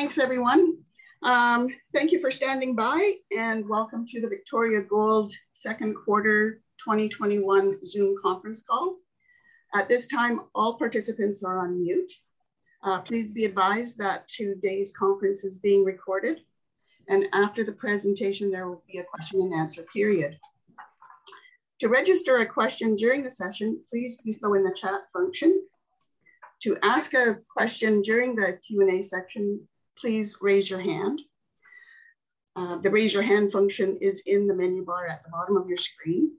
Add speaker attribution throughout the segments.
Speaker 1: Thanks everyone. Um, thank you for standing by and welcome to the Victoria Gold second quarter 2021 Zoom conference call. At this time, all participants are on mute. Uh, please be advised that today's conference is being recorded and after the presentation, there will be a question and answer period. To register a question during the session, please do so in the chat function to ask a question during the Q&A section, please raise your hand. Uh, the raise your hand function is in the menu bar at the bottom of your screen.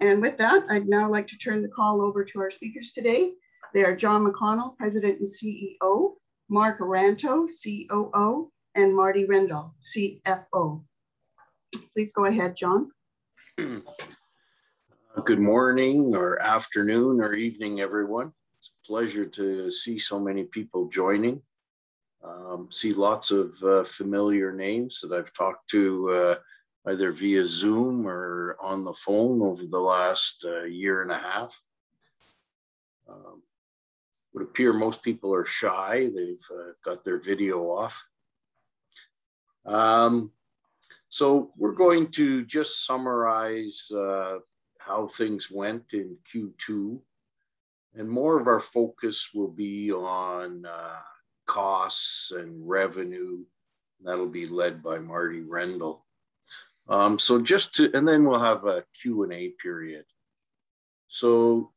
Speaker 1: And with that, I'd now like to turn the call over to our speakers today. They are John McConnell, President and CEO, Mark Ayranto, COO, and Marty Rendall, CFO. Please go ahead, John.
Speaker 2: Good morning or afternoon or evening, everyone It's a pleasure to see so many people joining. Um, see lots of uh, familiar names that I've talked to uh, either via Zoom or on the phone over the last uh, year and a half. Um, would appear most people are shy. They've uh, got their video off. Um, so we're going to just summarize uh, how things went in Q2 and more of our focus will be on uh, costs and revenue. That'll be led by Marty Rendall. Um, so just to, and then we'll have a Q&A period. So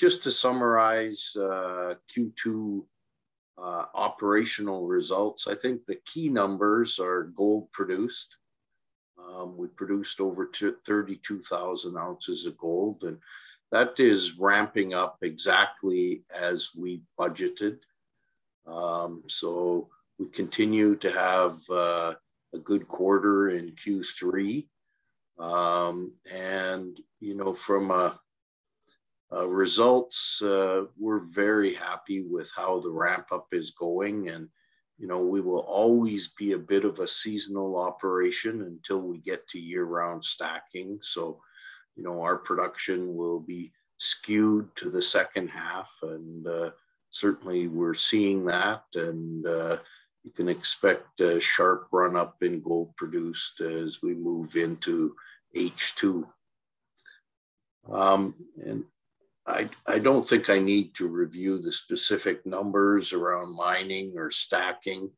Speaker 2: just to summarize uh, Q2 uh, operational results, I think the key numbers are gold produced. Um, we produced over 32,000 ounces of gold and that is ramping up exactly as we budgeted. Um, so we continue to have uh, a good quarter in Q3. Um, and, you know, from a, a results, uh, we're very happy with how the ramp up is going. And, you know, we will always be a bit of a seasonal operation until we get to year round stacking. So, you know, our production will be skewed to the second half. And uh, certainly we're seeing that. And uh, you can expect a sharp run up in gold produced as we move into H2. Um, and I, I don't think I need to review the specific numbers around mining or stacking.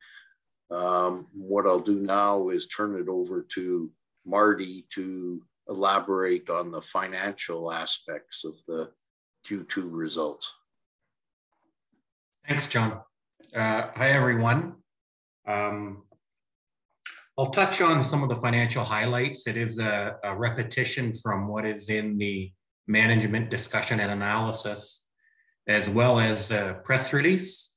Speaker 2: Um, what I'll do now is turn it over to Marty to elaborate on the financial aspects of the Q2 results.
Speaker 3: Thanks, John. Uh, hi, everyone. Um, I'll touch on some of the financial highlights. It is a, a, repetition from what is in the management discussion and analysis, as well as a press release.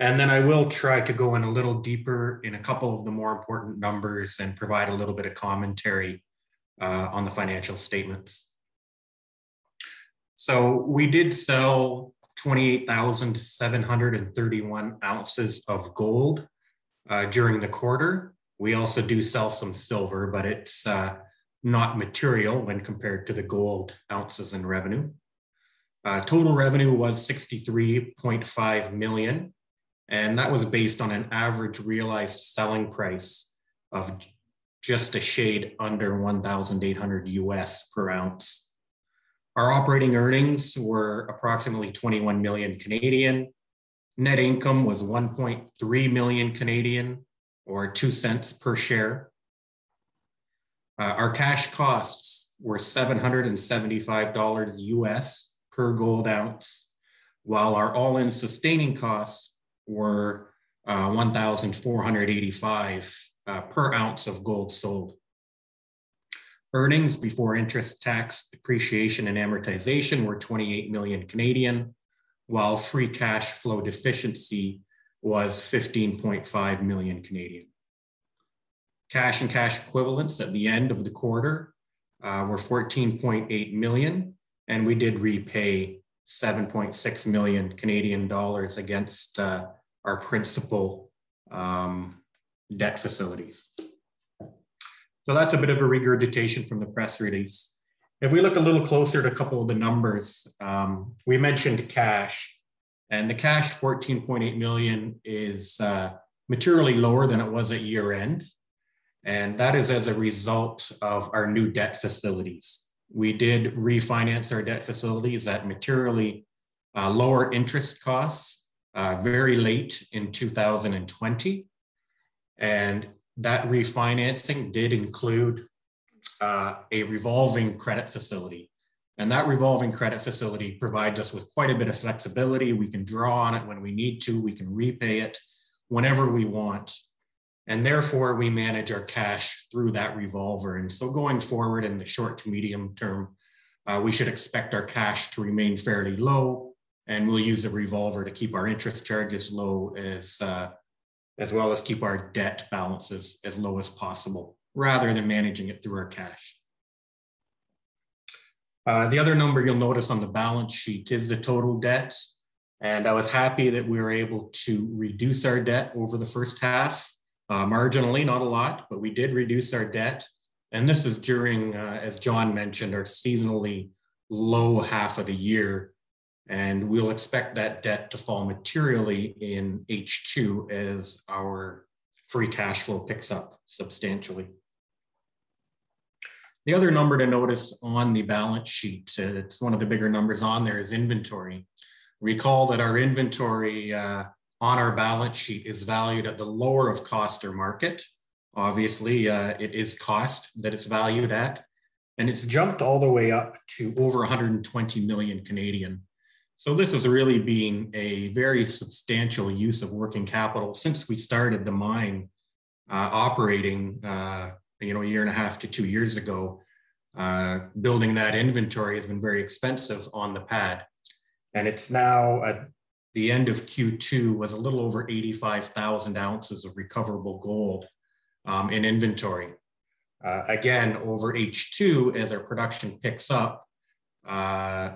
Speaker 3: And then I will try to go in a little deeper in a couple of the more important numbers and provide a little bit of commentary uh, on the financial statements. So we did sell 28,731 ounces of gold uh, during the quarter. We also do sell some silver, but it's uh, not material when compared to the gold ounces in revenue. Uh, total revenue was 63.5 million, and that was based on an average realized selling price of just a shade under 1,800 US per ounce. Our operating earnings were approximately 21 million Canadian. Net income was 1.3 million Canadian or 2 cents per share. Uh, our cash costs were $775 US per gold ounce, while our all-in sustaining costs were uh, 1,485 uh, per ounce of gold sold. Earnings before interest, tax, depreciation, and amortization were 28 million Canadian, while free cash flow deficiency was 15.5 million Canadian. Cash and cash equivalents at the end of the quarter uh, were 14.8 million, and we did repay 7.6 million Canadian dollars against uh, our principal um, debt facilities. So that's a bit of a regurgitation from the press release. If we look a little closer at a couple of the numbers, um, we mentioned cash, and the cash 14.8 million is uh, materially lower than it was at year end. And that is as a result of our new debt facilities. We did refinance our debt facilities at materially uh, lower interest costs uh, very late in 2020. And that refinancing did include uh, a revolving credit facility. And that revolving credit facility provides us with quite a bit of flexibility. We can draw on it when we need to, we can repay it whenever we want. And therefore, we manage our cash through that revolver. And so, going forward in the short to medium term, uh, we should expect our cash to remain fairly low. And we'll use a revolver to keep our interest charges low as, uh, as well as keep our debt balances as low as possible, rather than managing it through our cash. Uh, the other number you'll notice on the balance sheet is the total debt. And I was happy that we were able to reduce our debt over the first half uh, marginally, not a lot, but we did reduce our debt. And this is during, uh, as John mentioned, our seasonally low half of the year. And we'll expect that debt to fall materially in H2 as our free cash flow picks up substantially. The other number to notice on the balance sheet, uh, it's one of the bigger numbers on there, is inventory. Recall that our inventory uh, on our balance sheet is valued at the lower of cost or market. Obviously, uh, it is cost that it's valued at, and it's jumped all the way up to over 120 million Canadian. So this has really been a very substantial use of working capital since we started the mine uh, operating, uh, you know, a year and a half to two years ago. Uh, building that inventory has been very expensive on the pad, and it's now at the end of Q2 was a little over 85,000 ounces of recoverable gold um, in inventory. Uh, again, over H2, as our production picks up, uh,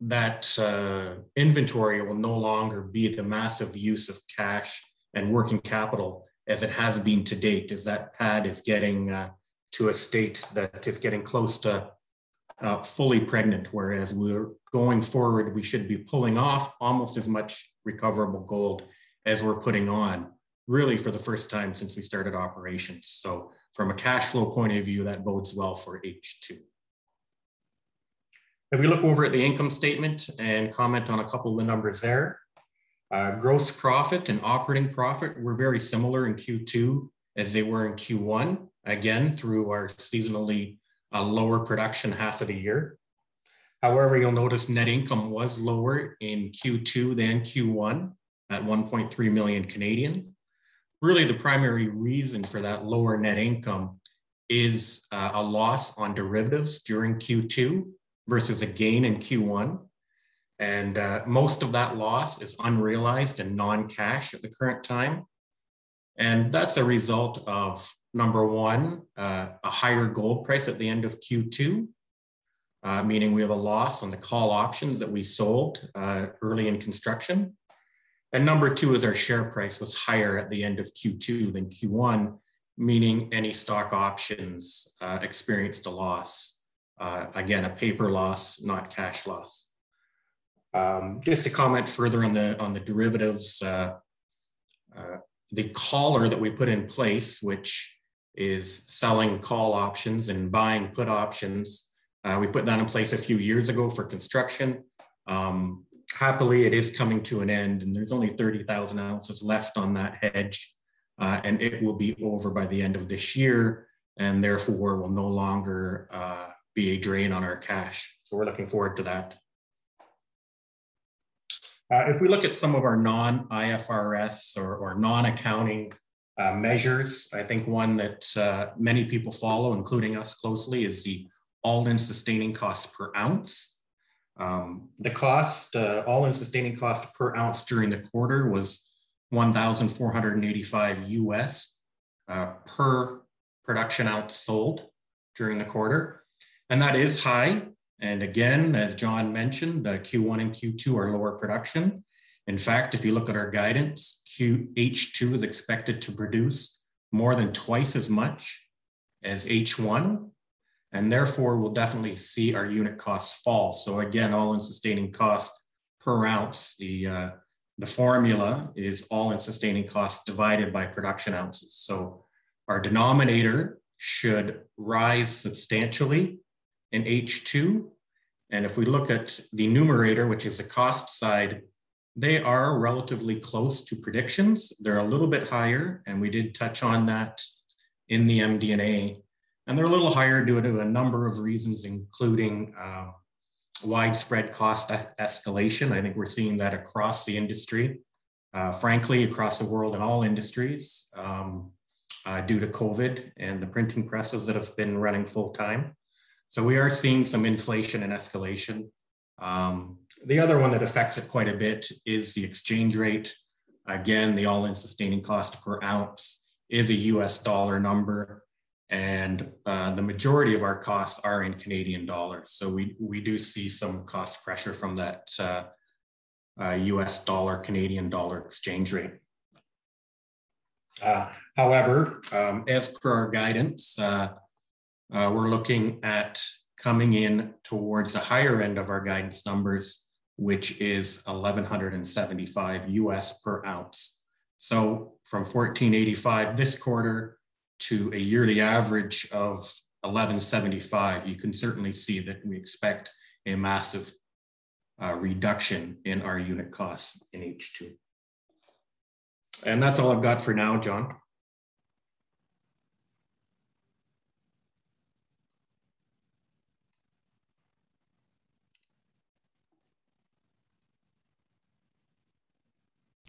Speaker 3: that uh, inventory will no longer be the massive use of cash and working capital as it has been to date, as that pad is getting uh, to a state that is getting close to uh, fully pregnant, whereas we're going forward, we should be pulling off almost as much recoverable gold as we're putting on, really for the first time since we started operations. So from a cash flow point of view, that bodes well for H2. If we look over at the income statement and comment on a couple of the numbers there, uh, gross profit and operating profit were very similar in Q2 as they were in Q1, again, through our seasonally a lower production half of the year. However, you'll notice net income was lower in Q2 than Q1 at 1.3 million Canadian. Really, the primary reason for that lower net income is uh, a loss on derivatives during Q2 versus a gain in Q1. And uh, most of that loss is unrealized and non cash at the current time. And that's a result of number one, uh, a higher gold price at the end of Q2, uh, meaning we have a loss on the call options that we sold uh, early in construction. And number two is our share price was higher at the end of Q2 than Q1, meaning any stock options uh, experienced a loss. Uh, again, a paper loss, not cash loss. Um, just to comment further on the on the derivatives, uh, the collar that we put in place, which is selling call options and buying put options. Uh, we put that in place a few years ago for construction. Um, happily, it is coming to an end, and there's only 30,000 ounces left on that hedge, uh, and it will be over by the end of this year, and therefore will no longer uh, be a drain on our cash. So we're looking forward to that. Uh, if we look at some of our non-IFRS or, or non-accounting uh, measures. I think one that uh, many people follow, including us closely, is the all-in sustaining cost per ounce. Um, the cost, uh, all-in sustaining cost per ounce during the quarter was 1,485 US uh, per production ounce sold during the quarter. And that is high. And again, as John mentioned, uh, Q1 and Q2 are lower production. In fact, if you look at our guidance, QH2 is expected to produce more than twice as much as H1. And therefore, we'll definitely see our unit costs fall. So again, all-in sustaining cost per ounce, the, uh, the formula is all-in sustaining cost divided by production ounces. So our denominator should rise substantially in H2. And if we look at the numerator, which is the cost side, they are relatively close to predictions. They're a little bit higher, and we did touch on that in the MD&A. And they're a little higher due to a number of reasons, including uh, widespread cost escalation. I think we're seeing that across the industry, uh, frankly, across the world in all industries um, uh, due to COVID and the printing presses that have been running full time. So we are seeing some inflation and escalation. Um, the other one that affects it quite a bit is the exchange rate. Again, the all in sustaining cost per ounce is a US dollar number, and uh, the majority of our costs are in Canadian dollars. So we, we do see some cost pressure from that uh, uh, US dollar Canadian dollar exchange rate. Uh, however, um, as per our guidance, uh, we're looking at coming in towards the higher end of our guidance numbers which is 1175 US per ounce. So from 1485 this quarter to a yearly average of 1175, you can certainly see that we expect a massive uh, reduction in our unit costs in H2. And that's all I've got for now, John.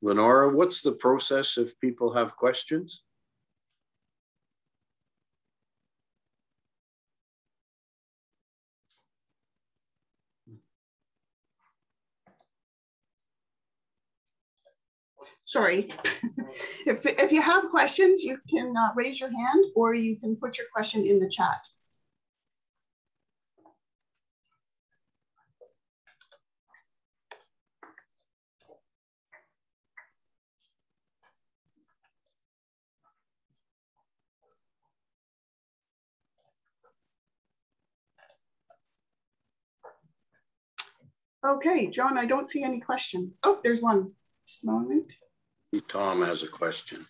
Speaker 2: Lenora, what's the process if people have questions?
Speaker 1: Sorry. if, if you have questions, you can uh, raise your hand or you can put your question in the chat. Okay, John, I don't see any questions. Oh, there's one. Just a moment.
Speaker 2: Tom has a question.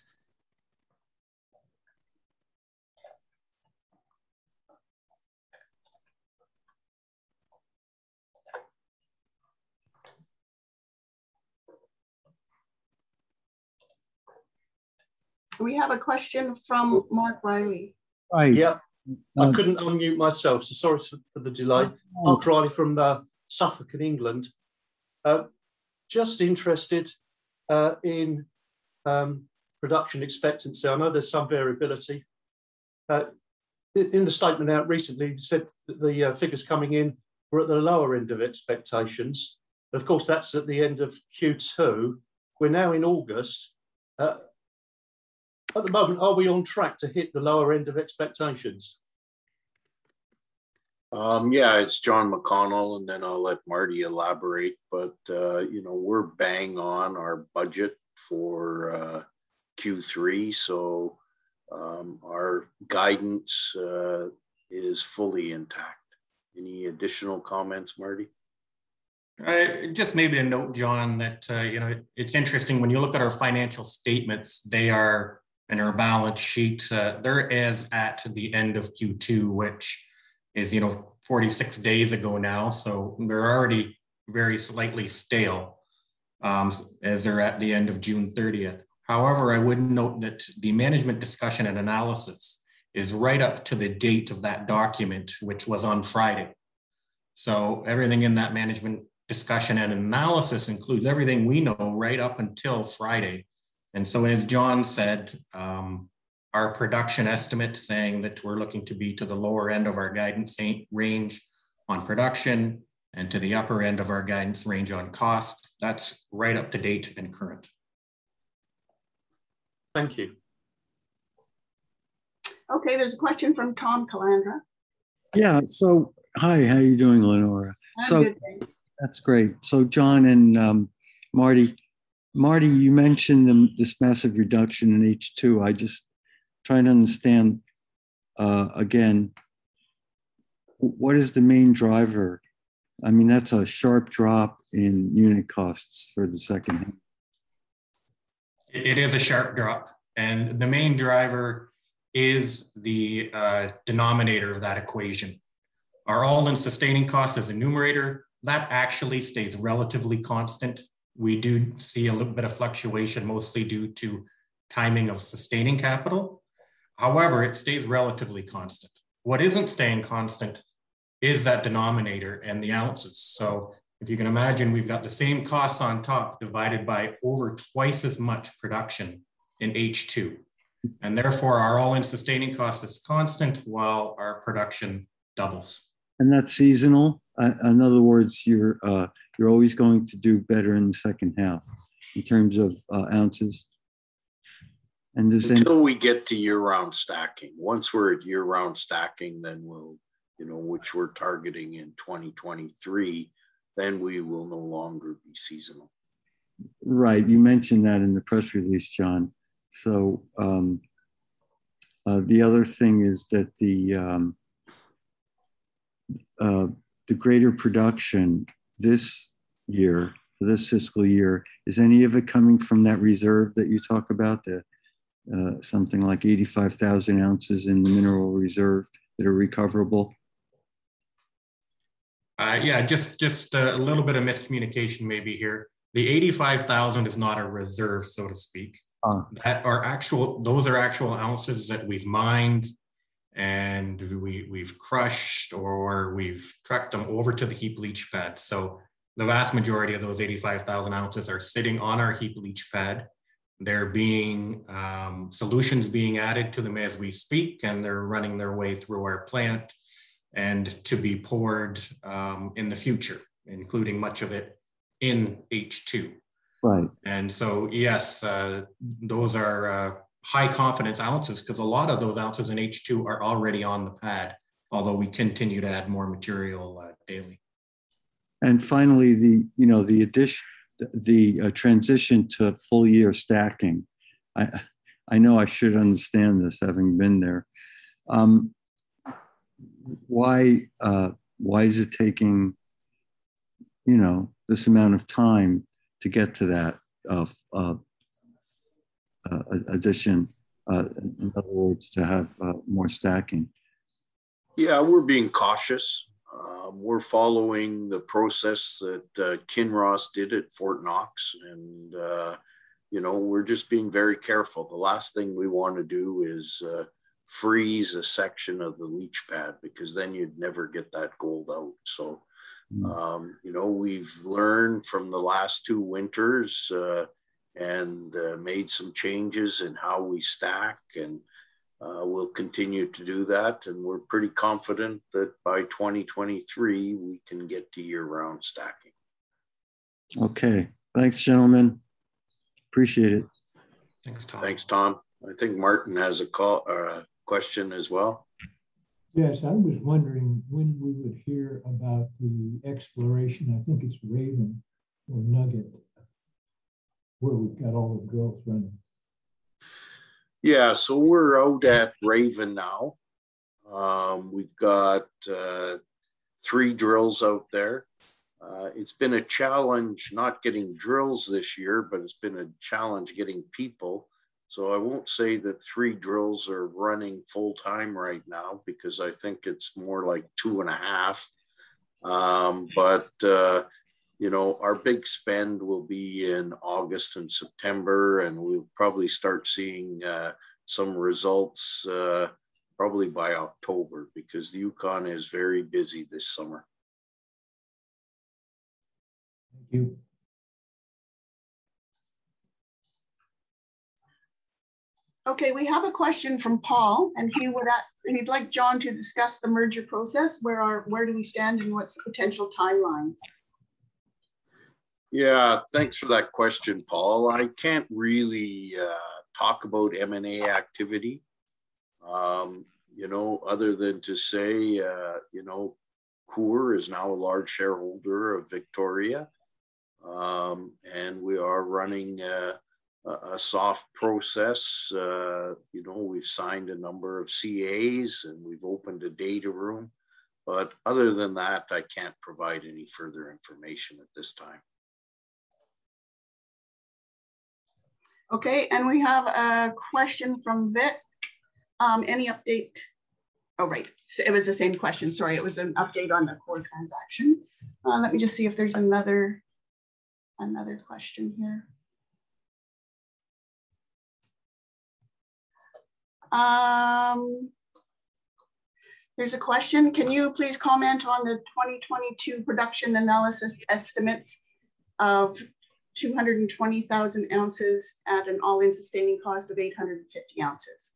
Speaker 1: We have a question from Mark Riley.
Speaker 4: Hi.
Speaker 5: Yeah, I
Speaker 4: Um,
Speaker 5: couldn't unmute myself, so sorry for the delay. Mark Riley from uh, Suffolk in England. Uh, just interested uh, in um, production expectancy. I know there's some variability. Uh, in the statement out recently, you said that the uh, figures coming in were at the lower end of expectations. Of course, that's at the end of Q2. We're now in August. Uh, at the moment, are we on track to hit the lower end of expectations?
Speaker 2: Um, yeah, it's John McConnell, and then I'll let Marty elaborate. But uh, you know, we're bang on our budget for uh, Q3, so um, our guidance uh, is fully intact. Any additional comments, Marty?
Speaker 3: Uh, just maybe a note, John, that uh, you know it's interesting when you look at our financial statements. They are in our balance sheet. Uh, there is at the end of Q2, which is you know 46 days ago now, so they're already very slightly stale um, as they're at the end of June 30th. However, I would note that the management discussion and analysis is right up to the date of that document, which was on Friday. So everything in that management discussion and analysis includes everything we know right up until Friday. And so, as John said, um, our production estimate saying that we're looking to be to the lower end of our guidance range on production and to the upper end of our guidance range on cost, that's right up to date and current.
Speaker 5: Thank you.
Speaker 1: Okay, there's a question from Tom Calandra.
Speaker 4: Yeah, so hi, how are you doing, Lenora?
Speaker 1: I'm
Speaker 4: so
Speaker 1: good, thanks.
Speaker 4: that's great. So John and um, Marty, Marty, you mentioned the, this massive reduction in H2. I just trying to understand uh, again, what is the main driver? I mean, that's a sharp drop in unit costs for the second.
Speaker 3: It is a sharp drop. And the main driver is the uh, denominator of that equation. Our all-in sustaining cost as a numerator, that actually stays relatively constant. We do see a little bit of fluctuation, mostly due to timing of sustaining capital. However, it stays relatively constant. What isn't staying constant is that denominator and the ounces. So if you can imagine, we've got the same costs on top divided by over twice as much production in H2. And therefore, our all in sustaining cost is constant while our production doubles.
Speaker 4: And that's seasonal. In other words, you're uh, you're always going to do better in the second half in terms of uh, ounces.
Speaker 2: And until we get to year-round stacking. Once we're at year-round stacking, then we'll, you know, which we're targeting in 2023, then we will no longer be seasonal.
Speaker 4: Right. You mentioned that in the press release, John. So um, uh, the other thing is that the um, uh, the greater production this year for this fiscal year is any of it coming from that reserve that you talk about the uh, something like 85,000 ounces in the mineral reserve that are recoverable
Speaker 3: uh, yeah, just just a little bit of miscommunication maybe here. The 85,000 is not a reserve, so to speak. Uh, that are actual; those are actual ounces that we've mined and we we've crushed or we've trucked them over to the heap leach pad. So the vast majority of those 85,000 ounces are sitting on our heap leach pad. They're being um, solutions being added to them as we speak, and they're running their way through our plant and to be poured um, in the future, including much of it in H2.
Speaker 4: Right.
Speaker 3: And so, yes, uh, those are uh, high confidence ounces because a lot of those ounces in H2 are already on the pad, although we continue to add more material uh, daily.
Speaker 4: And finally, the you know the addition, the, uh, transition to full year stacking. I I know I should understand this having been there. Um, why uh, why is it taking you know this amount of time to get to that uh, uh, uh addition? Uh, in other words, to have uh, more stacking.
Speaker 2: Yeah, we're being cautious. Um, we're following the process that Kinross did at Fort Knox, and you know we're just being very careful. The last thing we want to do is freeze a section of the leach pad because then you'd never get that gold out. So, hmm. um, you know, we've learned from the last two winters uh, and uh, made some changes in how we stack, and uh, we'll continue to do that. And we're pretty confident that by 2023 we can get to year-round stacking.
Speaker 4: Okay, thanks, gentlemen. Appreciate it.
Speaker 3: Thanks, Tom.
Speaker 2: Thanks, Tom. I think Martin has a call or uh, a question as well?
Speaker 6: Yes, I was wondering when we would hear about the exploration. I think it's Raven or Nugget, where we've got all the drills running.
Speaker 2: Yeah, so we're out at Raven now. Um, we've got uh, three drills out there. Uh, it's been a challenge not getting drills this year, but it's been a challenge getting people. So I won't say that three drills are running full time right now because I think it's more like two and a half. Um, but uh, you know, our big spend will be in August and September, and we'll probably start seeing uh, some results uh, probably by October because the Yukon is very busy this summer.
Speaker 6: Thank you.
Speaker 1: Okay, we have a question from Paul, and he would ask, he'd like John to discuss the merger process. Where are where do we stand, and what's the potential timelines?
Speaker 2: Yeah, thanks for that question, Paul. I can't really uh, talk about M&A activity, um, you know, other than to say, uh, you know, Coeur is now a large shareholder of Victoria, um, and we are running a, soft process. Uh, you know, we've signed a number of CAs and we've opened a data room. But other than that, I can't provide any further information at this time.
Speaker 1: Okay, and we have a question from Vic. Um, any update? Oh, right. So it was the same question. Sorry, it was an update on the Coeur transaction. Uh, let me just see if there's another another question here. Um, there's a question. Can you please comment on the 2022 production analysis estimates of 220,000 ounces at an all-in sustaining cost of 850 ounces.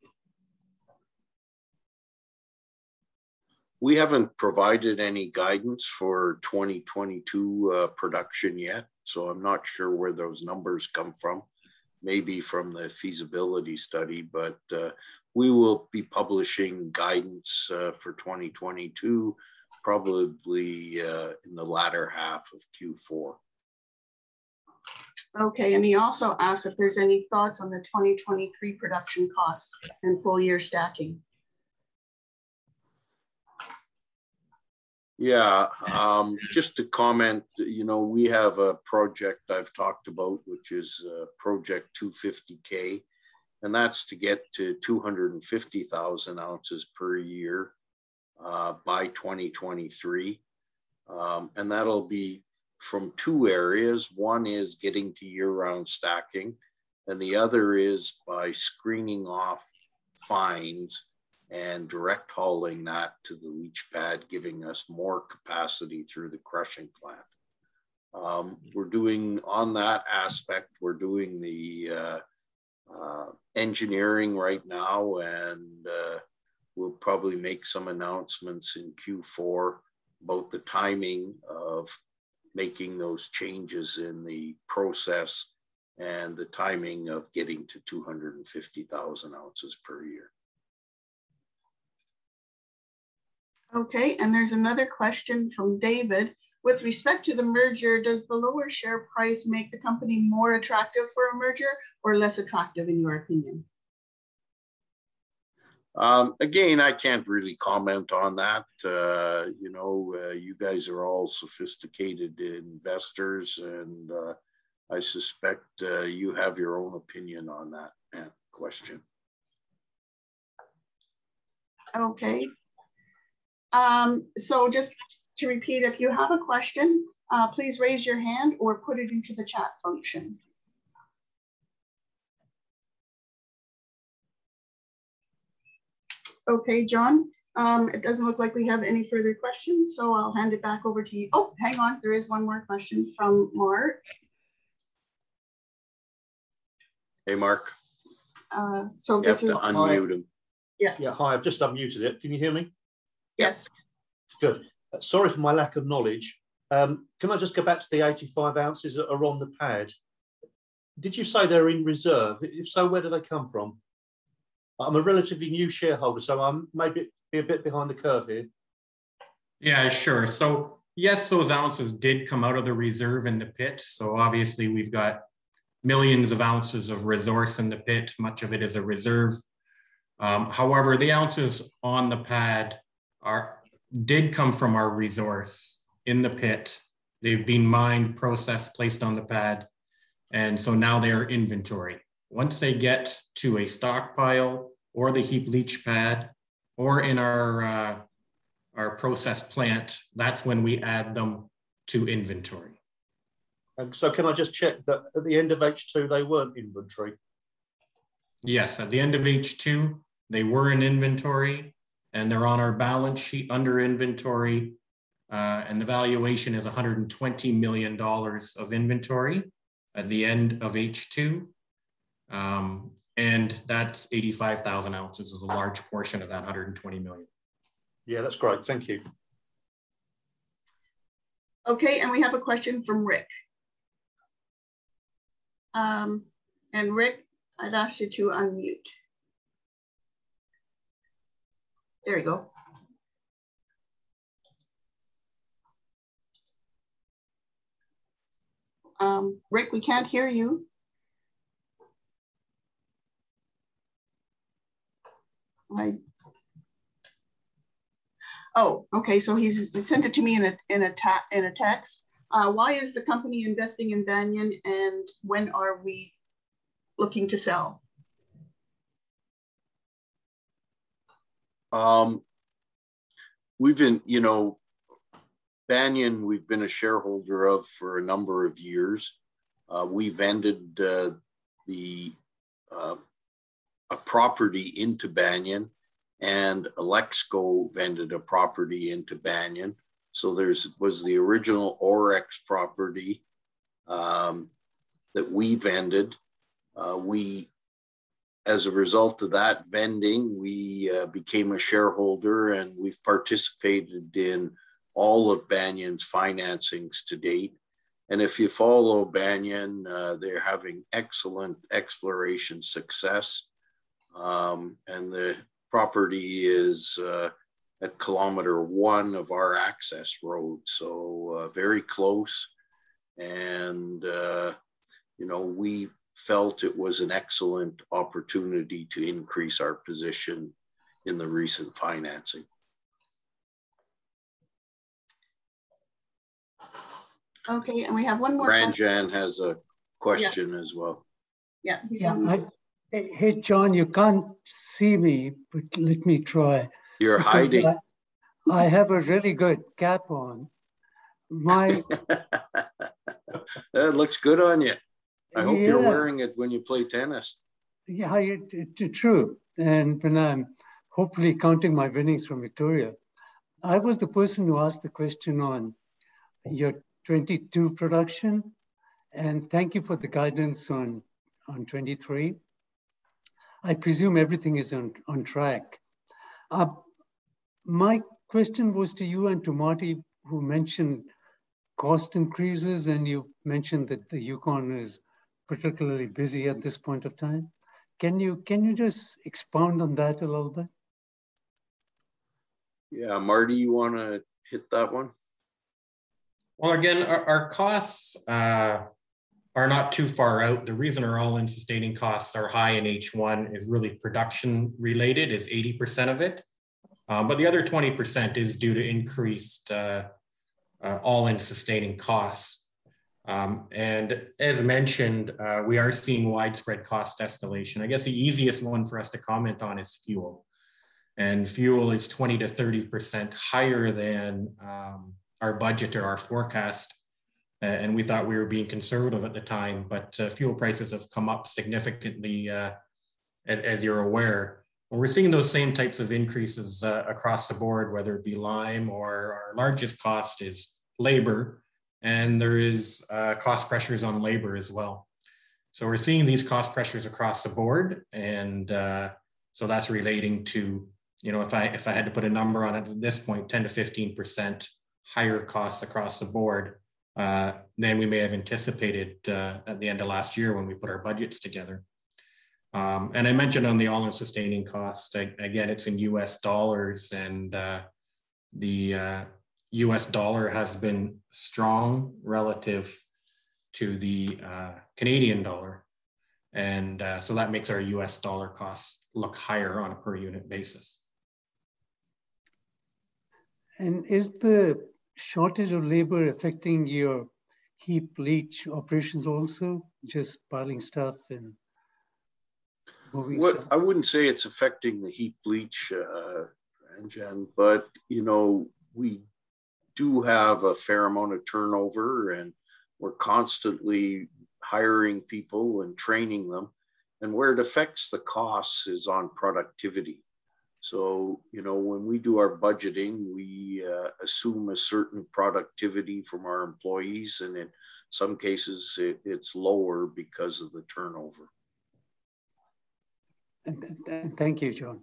Speaker 2: We haven't provided any guidance for 2022 uh, production yet, so I'm not sure where those numbers come from. Maybe from the feasibility study, but uh, we will be publishing guidance uh, for 2022 probably uh, in the latter half of Q4.
Speaker 1: Okay, and he also asked if there's any thoughts on the 2023 production costs and full year stacking.
Speaker 2: Yeah, um, just to comment, you know, we have a project I've talked about, which is uh, Project 250K, and that's to get to 250,000 ounces per year uh, by 2023. Um, and that'll be from two areas. One is getting to year round stacking, and the other is by screening off fines and direct hauling that to the leach pad, giving us more capacity through the crushing plant. Um, we're doing on that aspect, we're doing the uh, uh, engineering right now, and uh, we'll probably make some announcements in Q4 about the timing of making those changes in the process and the timing of getting to 250,000 ounces per year.
Speaker 1: Okay, and there's another question from David. With respect to the merger, does the lower share price make the company more attractive for a merger or less attractive in your opinion?
Speaker 2: Um, again, I can't really comment on that. Uh, you know, uh, you guys are all sophisticated investors, and uh, I suspect uh, you have your own opinion on that question.
Speaker 1: Okay. Um, so just to repeat, if you have a question, uh, please raise your hand or put it into the chat function. Okay, John, um, it doesn't look like we have any further questions, so I'll hand it back over to you. Oh, hang on, there is one more question from Mark.
Speaker 2: Hey, Mark.
Speaker 1: Uh, so
Speaker 2: you
Speaker 1: this
Speaker 2: have
Speaker 1: is
Speaker 2: to unmute him.
Speaker 1: Yeah.
Speaker 5: Yeah. Hi, I've just unmuted it. Can you hear me?
Speaker 1: Yes.
Speaker 5: Good. Uh, sorry for my lack of knowledge. Um, can I just go back to the 85 ounces that are on the pad? Did you say they're in reserve? If so, where do they come from? I'm a relatively new shareholder, so I'm maybe be a bit behind the curve here.
Speaker 3: Yeah, sure. So yes, those ounces did come out of the reserve in the pit. So obviously we've got millions of ounces of resource in the pit. Much of it is a reserve. Um, however, the ounces on the pad are did come from our resource in the pit They've been mined, processed, placed on the pad. And so now they are inventory. Once they get to a stockpile or the heap leach pad or in our, uh, our process plant, that's when we add them to inventory.
Speaker 5: And so can I just check that at the end of H2, they weren't inventory?
Speaker 3: Yes, at the end of H2, they were in inventory and they're on our balance sheet under inventory. Uh, and the valuation is $120 million of inventory at the end of H2. Um, and that's 85,000 ounces is a large portion of that 120 million.
Speaker 5: Yeah, that's great. Thank you.
Speaker 1: Okay, and we have a question from Rick. Um, and Rick, I've asked you to unmute. There you go. Um, Rick, we can't hear you. Oh, okay. So he's he sent it to me in a in a in a text. Uh, why is the company investing in Banyan, and when are we looking to sell?
Speaker 2: Um, we've been, you know, Banyan, we've been a shareholder of for a number of years. Uh, we vended uh, the uh, a property into Banyan, and Alexco vended a property into Banyan. So there's was the original Aurex property um, that we vended. Uh, we, as a result of that vending, we uh, became a shareholder, and we've participated in all of Banyan's financings to date. And if you follow Banyan, uh, they're having excellent exploration success. Um, and the property is uh, at kilometer one of our access road. So uh, very close. And, uh, you know, we felt it was an excellent opportunity to increase our position in the recent financing.
Speaker 1: Okay, and we have one more.
Speaker 2: Ranjan has a question yeah. as well.
Speaker 1: Yeah,
Speaker 7: yeah I, hey, John, you can't see me, but let me try.
Speaker 2: You're hiding. I,
Speaker 7: I, have a really good cap on. My.
Speaker 2: that looks good on you. I hope yeah. you're wearing it when you play tennis.
Speaker 7: Yeah, it, it, true. And when I'm hopefully counting my winnings from Victoria, I was the person who asked the question on your 22 production. And thank you for the guidance on, on 23. I presume everything is on, on track. Uh, my question was to you and to Marty, who mentioned cost increases, and you mentioned that the Yukon is particularly busy at this point of time. Can you can you just expound on that a little bit?
Speaker 2: Yeah, Marty, you want to hit that one?
Speaker 3: Well, again, our, our costs uh, are not too far out. The reason our all-in sustaining costs are high in H1 is really production related, is 80% of it. Um, but the other 20% is due to increased uh, uh, all-in sustaining costs. Um, and as mentioned, uh, we are seeing widespread cost escalation. I guess the easiest one for us to comment on is fuel. And fuel is 20 to 30% higher than um, our budget or our forecast. Uh, and we thought we were being conservative at the time, but uh, fuel prices have come up significantly, uh, as, as, you're aware. And we're seeing those same types of increases uh, across the board, whether it be lime or our largest cost is labor, and there is uh, cost pressures on labor as well. So we're seeing these cost pressures across the board, and uh, so that's relating to, you know, if I if I had to put a number on it at this point, 10 to 15 percent higher costs across the board uh, than we may have anticipated uh, at the end of last year when we put our budgets together. Um, and I mentioned on the all-in sustaining cost, I, again, it's in US dollars and uh, the US uh, dollar has been strong relative to the uh, Canadian dollar. And uh, so that makes our US dollar costs look higher on a per unit basis.
Speaker 7: And is the shortage of labor affecting your heap leach operations also? Just piling stuff and moving
Speaker 2: what
Speaker 7: stuff?
Speaker 2: I wouldn't say it's affecting the heap leach, uh, engine, but you know we do have a fair amount of turnover, and we're constantly hiring people and training them. And where it affects the costs is on productivity. So, you know, when we do our budgeting, we uh, assume a certain productivity from our employees, and in some cases, it, it's lower because of the turnover.
Speaker 7: Thank you, John.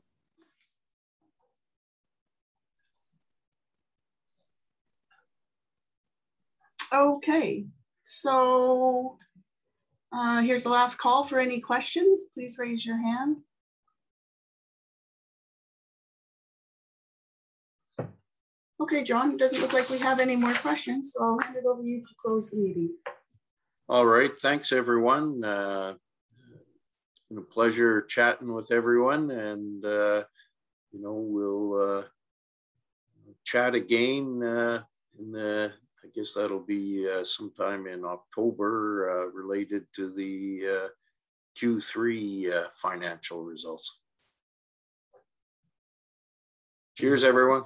Speaker 1: Okay, so uh, here's the last call for any questions. Please raise your hand. Okay, John, it doesn't look like we have any more questions, so I'll hand it over to you to close the meeting.
Speaker 2: All right. Thanks, everyone. Uh, it's been a pleasure chatting with everyone, and uh, you know we'll uh, chat again uh, in the. I guess that'll be uh, sometime in October, uh, related to the uh, Q3 uh, financial results. Cheers, everyone.